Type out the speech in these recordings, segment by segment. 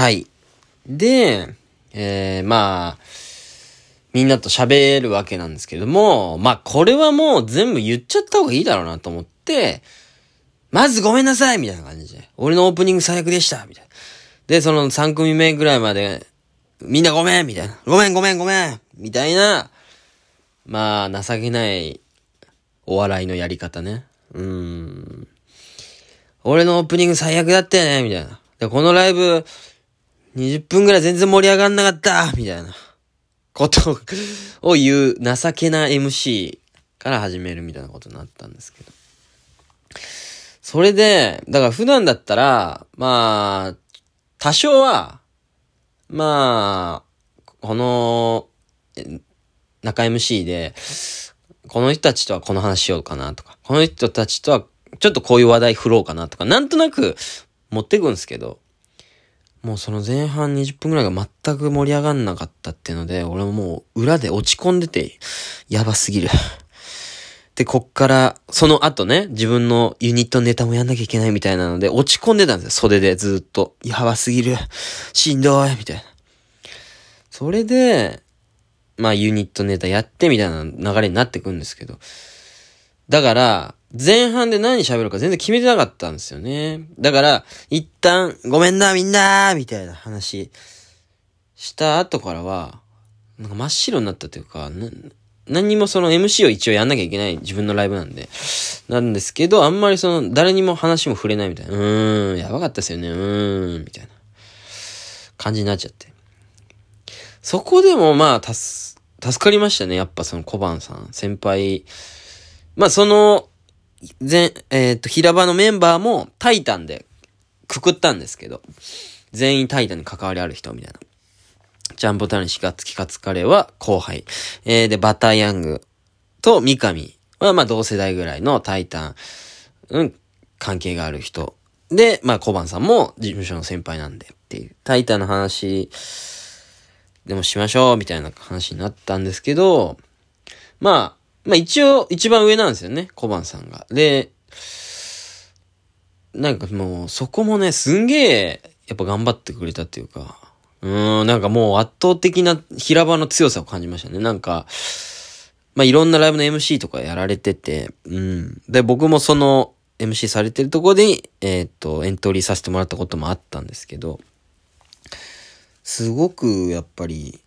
はい。で、えー、まあ、みんなと喋るわけなんですけども、まあこれはもう全部言っちゃった方がいいだろうなと思って、まずごめんなさいみたいな感じで。俺のオープニング最悪でしたみたいな。で、その3組目ぐらいまで、みんなごめんみたいな。ごめんごめんごめんみたいな、まあ、情けないお笑いのやり方ね。うーん。俺のオープニング最悪だったよねみたいな。で、このライブ、20分ぐらい全然盛り上がんなかったみたいな。ことを言う情けな MC から始めるみたいなことになったんですけど。それで、だから普段だったら、まあ、多少は、まあ、この、中 MC で、この人たちとはこの話しようかなとか、この人たちとはちょっとこういう話題振ろうかなとか、なんとなく持ってくんですけど、もうその前半20分くらいが全く盛り上がんなかったっていうので、俺ももう裏で落ち込んでて、やばすぎる。で、こっから、その後ね、自分のユニットネタもやんなきゃいけないみたいなので、落ち込んでたんですよ、袖でずっと。やばすぎる。しんどい、みたいな。それで、まあユニットネタやってみたいな流れになってくんですけど。だから、前半で何喋るか全然決めてなかったんですよね。だから、一旦、ごめんな、みんなみたいな話した後からは、なんか真っ白になったというか、何にもその MC を一応やんなきゃいけない自分のライブなんで、なんですけど、あんまりその、誰にも話も触れないみたいな。うーん、やばかったですよね、うーん、みたいな感じになっちゃって。そこでもまあ、助、助かりましたね。やっぱその小判さん、先輩。まあその、全、えっ、と、平場のメンバーもタイタンでくくったんですけど、全員タイタンに関わりある人みたいな。ジャンボタニシガツキカツカレーは後輩。えー、で、バターヤングと三上はまあ同世代ぐらいのタイタン、うん、関係がある人。で、まあ小判さんも事務所の先輩なんでっていう。タイタンの話、でもしましょう、みたいな話になったんですけど、まあ、まあ一応、一番上なんですよね、小判さんが。で、なんかもう、そこもね、すんげえ、やっぱ頑張ってくれたっていうか、うーん、なんかもう圧倒的な平場の強さを感じましたね。なんか、まあいろんなライブの MC とかやられてて、うん。で、僕もその MC されてるとこで、えーっと、エントリーさせてもらったこともあったんですけど、すごくやっぱり、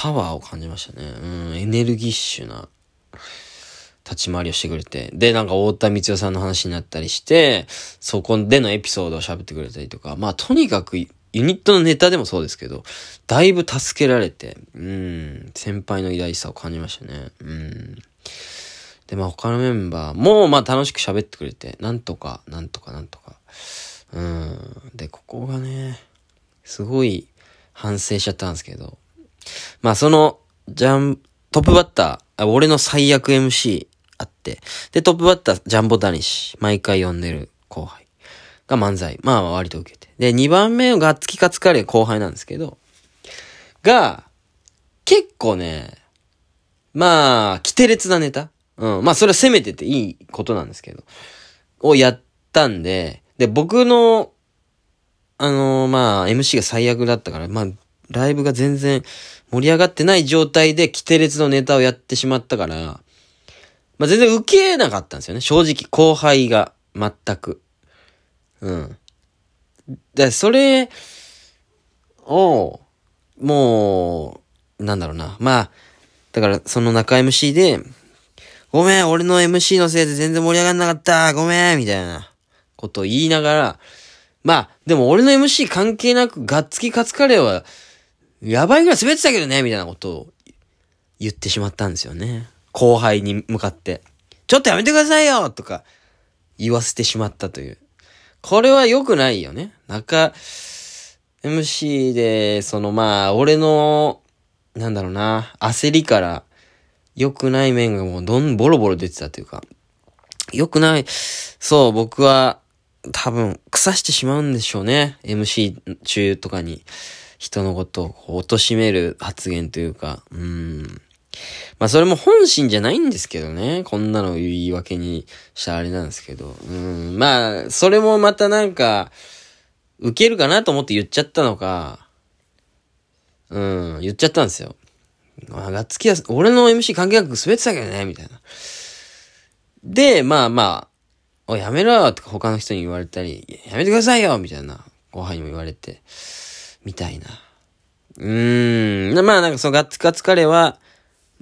パワーを感じましたね。うん、エネルギッシュな立ち回りをしてくれて。で、なんか太田光代さんの話になったりして、そこでのエピソードを喋ってくれたりとか、まあとにかくユニットのネタでもそうですけど、だいぶ助けられて、うん、先輩の偉大さを感じましたね。うん。で、まあ他のメンバーも、まあ楽しく喋ってくれて、なんとか、なんとか、なんとか。うん。で、ここがね、すごい反省しちゃったんですけど、まあその、ジャン、トップバッター、俺の最悪 MC あって、で、トップバッター、ジャンボタニシ、毎回呼んでる後輩が漫才、まあ割と受けて。で、2番目のガッツキカツカレー後輩なんですけど、が、結構ね、まあ、規定列なネタうん。まあそれは攻めてていいことなんですけど、をやったんで、で、僕の、あのーまあ、MC が最悪だったから、まあ、ライブが全然盛り上がってない状態で、規定列のネタをやってしまったから、まあ、全然受けなかったんですよね。正直、後輩が、全く。うん。で、それを、もう、なんだろうな。まあ、だから、その中 MC で、ごめん、俺の MC のせいで全然盛り上がんなかった、ごめん、みたいなことを言いながら、まあ、でも俺の MC 関係なく、ガッツキカツカレーは、やばいぐらい滑ってたけどね、みたいなことを言ってしまったんですよね。後輩に向かって。ちょっとやめてくださいよとか、言わせてしまったという。これは良くないよね。中、MC で、そのまあ、俺の、なんだろうな、焦りから、良くない面がもうどん、ボロボロ出てたというか、良くない、そう、僕は、多分、腐してしまうんでしょうね。MC 中とかに、人のことをこう貶める発言というか、うん。まあそれも本心じゃないんですけどね。こんなの言い訳にしたあれなんですけど。うん。まあ、それもまたなんか、受けるかなと思って言っちゃったのか、うん、言っちゃったんですよ。あ、がっつきは、俺の MC 関係なく滑ってたけどね、みたいな。で、まあまあ、おやめろよとか他の人に言われたり、やめてくださいよみたいな、後輩にも言われて、みたいな。うーん、まあなんかそのガッツカツカレーは、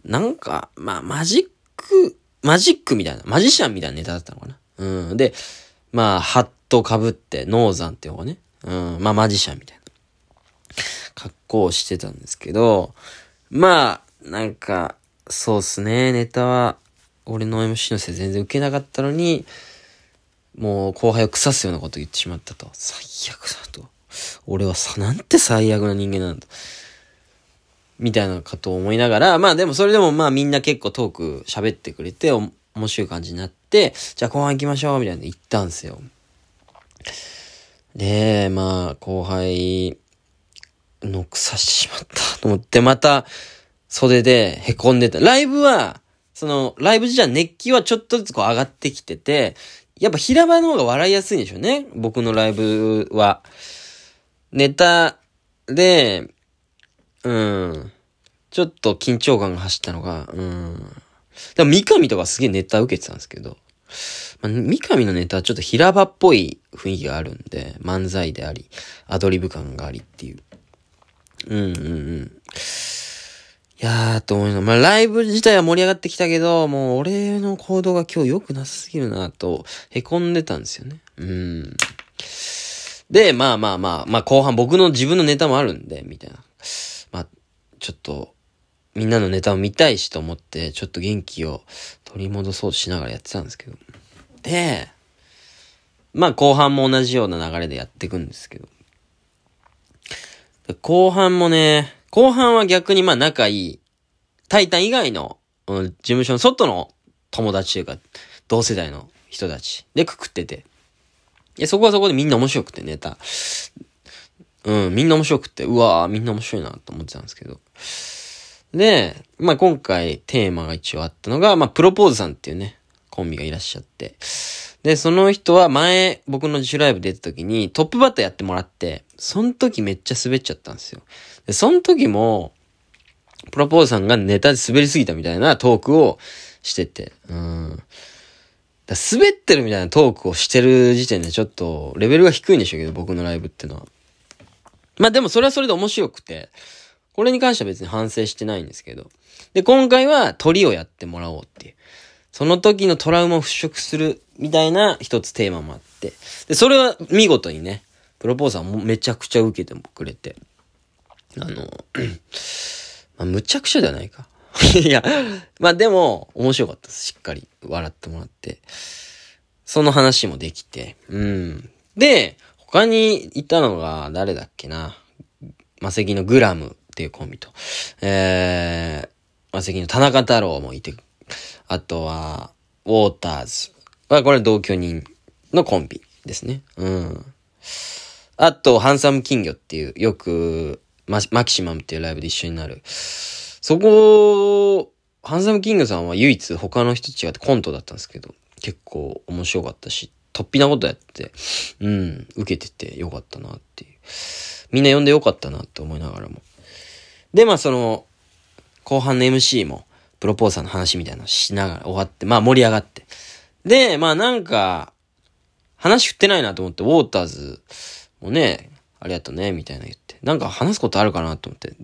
なんか、まあマジック、マジックみたいな、マジシャンみたいなネタだったのかな。うん。で、まあ、ハット被って、ノーザンっていう方がね、うん、まあマジシャンみたいな。格好をしてたんですけど、まあ、なんか、そうっすね、ネタは、俺の MC のせい全然受けなかったのに、もう後輩を腐すようなこと言ってしまったと。最悪だと。俺はさ、なんて最悪な人間なんだ。みたいなこと思いながら、まあでもそれでもまあみんな結構トーク喋ってくれて、面白い感じになって、じゃあ後半行きましょうみたいな言ったんですよ。で、まあ後輩の腐してしまったと思って、また袖で凹んでた。ライブは、その、ライブじゃ熱気はちょっとずつこう上がってきてて、やっぱ平場の方が笑いやすいんでしょうね。僕のライブは。ネタで、うん。ちょっと緊張感が走ったのが、うん。でも三上とかすげえネタ受けてたんですけど、まあ、三上のネタはちょっと平場っぽい雰囲気があるんで、漫才であり、アドリブ感がありっていう。うんうんうん。いやー、と思いなまあ、ライブ自体は盛り上がってきたけど、もう俺の行動が今日良くなさすぎるなと、凹んでたんですよね。うん。で、まあまあまあ、まあ後半僕の自分のネタもあるんで、みたいな。まあ、ちょっと、みんなのネタを見たいしと思って、ちょっと元気を取り戻そうとしながらやってたんですけど。で、まあ後半も同じような流れでやっていくんですけど。後半もね、後半は逆にまあ仲いい、タイタン以外の、事務所の外の友達というか、同世代の人たちでくくってて。で、そこはそこでみんな面白くてネタ。うん、みんな面白くて、うわーみんな面白いなと思ってたんですけど。で、まあ今回テーマが一応あったのが、まあプロポーズさんっていうね、コンビがいらっしゃって。で、その人は前、僕の自主ライブ出た時にトップバッターやってもらって、その時めっちゃ滑っちゃったんですよ。で、その時も、プロポーズさんがネタで滑りすぎたみたいなトークをしてて、うん。だ滑ってるみたいなトークをしてる時点でちょっとレベルが低いんでしょうけど、僕のライブってのは。まあでもそれはそれで面白くて、これに関しては別に反省してないんですけど。で、今回は鳥をやってもらおうっていう。その時のトラウマを払拭するみたいな一つテーマもあって。で、それは見事にね、プロポーザーもめちゃくちゃ受けてくれて。あの、まあ、むちゃくちゃじゃないか。いや、まあでも、面白かったです。しっかり笑ってもらって。その話もできて。うん。で、他にいたのが誰だっけな。マセキのグラムっていうコンビと。えー、マセキの田中太郎もいて。あとは、ウォーターズ。は、これ同居人のコンビですね。うん。あと、ハンサム金魚っていう、よく、ママキシマムっていうライブで一緒になる。そこ、ハンサムキングさんは唯一他の人と違ってコントだったんですけど、結構面白かったし、突飛なことやって、うん、受けててよかったなっていう。みんな呼んでよかったなって思いながらも。で、まあその、後半の MC も、プロポーザーの話みたいなのしながら終わって、まあ盛り上がって。で、まあなんか、話振ってないなと思って、ウォーターズもね、ありがとうね、みたいな言って。なんか話すことあるかなと思って。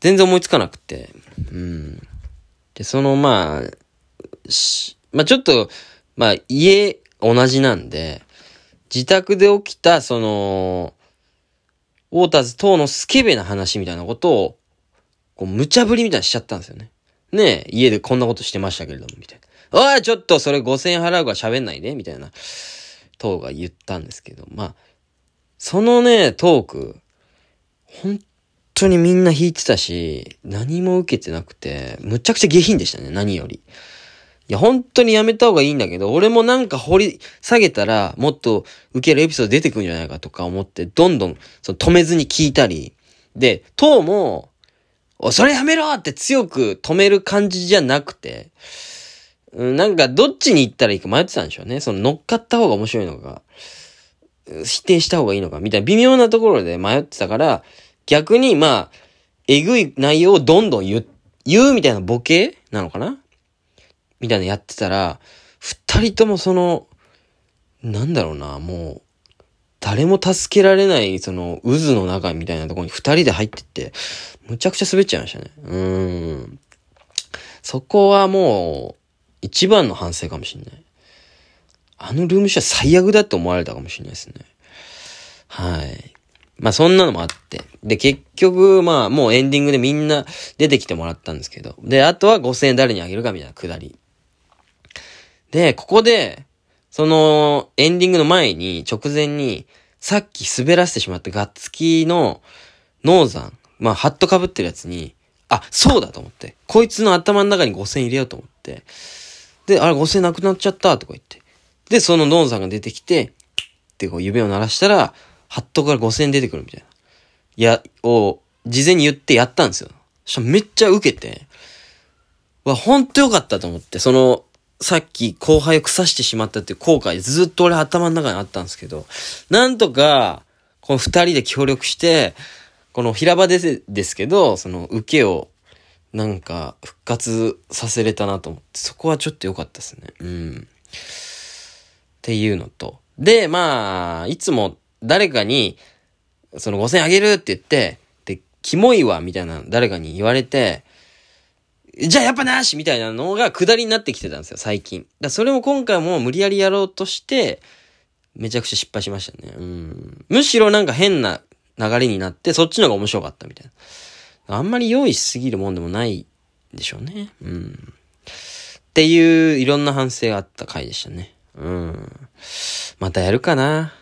全然思いつかなくて。うん。で、その、まあ、し、まあちょっと、まあ家同じなんで、自宅で起きた、その、ウォーターズ等のスケベな話みたいなことを、こう、無茶ぶりみたいにしちゃったんですよね。ねえ、家でこんなことしてましたけれども、みたいな。おい、ちょっとそれ5000円払うから喋んないで、みたいな、等が言ったんですけど、まあ、そのね、トーク、本当にみんな弾いてたし、何も受けてなくて、むちゃくちゃ下品でしたね、何より。いや、本当にやめた方がいいんだけど、俺もなんか掘り下げたら、もっと受けるエピソード出てくるんじゃないかとか思って、どんどん、その止めずに聞いたり、で、トーも、お、それやめろって強く止める感じじゃなくて、うん、なんかどっちに行ったらいいか迷ってたんでしょうね。その乗っかった方が面白いのか、否定した方がいいのかみたいな微妙なところで迷ってたから、逆にまあ、えぐい内容をどんどん言う、言うみたいなボケなのかな？みたいなやってたら、二人ともその、なんだろうな、もう、誰も助けられない、その、渦の中みたいなところに二人で入ってって、むちゃくちゃ滑っちゃいましたね。うん。そこはもう、一番の反省かもしんない。あのルームシェア最悪だって思われたかもしれないですね。はい。まあそんなのもあって。で、結局、まあもうエンディングでみんな出てきてもらったんですけど。で、あとは5000円誰にあげるかみたいなくだり。で、ここで、その、エンディングの前に、直前に、さっき滑らせてしまったガッツキの、ノーザン、まあ、ハット被ってるやつに、あ、そうだと思って。こいつの頭の中に5000入れようと思って。で、あれ5000なくなっちゃったとか言って。で、そのノーザンが出てきて、ってこう指を鳴らしたら、ハットから5000出てくるみたいな。いや、を、事前に言ってやったんですよ。しめっちゃ受けて、わ、ほんとよかったと思って、その、さっき後輩を腐してしまったっていう後悔ずっと俺頭の中にあったんですけど、なんとか、この二人で協力して、この平場でですけど、その受けをなんか復活させれたなと思って、そこはちょっと良かったですね。うん。っていうのと。で、まあ、いつも誰かに、その5000あげるって言って、で、キモいわ、みたいな誰かに言われて、じゃあやっぱなしみたいなのが下りになってきてたんですよ、最近。だそれも今回も無理やりやろうとして、めちゃくちゃ失敗しましたね。むしろなんか変な流れになって、そっちの方が面白かったみたいな。あんまり用意しすぎるもんでもないでしょうね。うん。っていう、いろんな反省があった回でしたね。うん。またやるかな。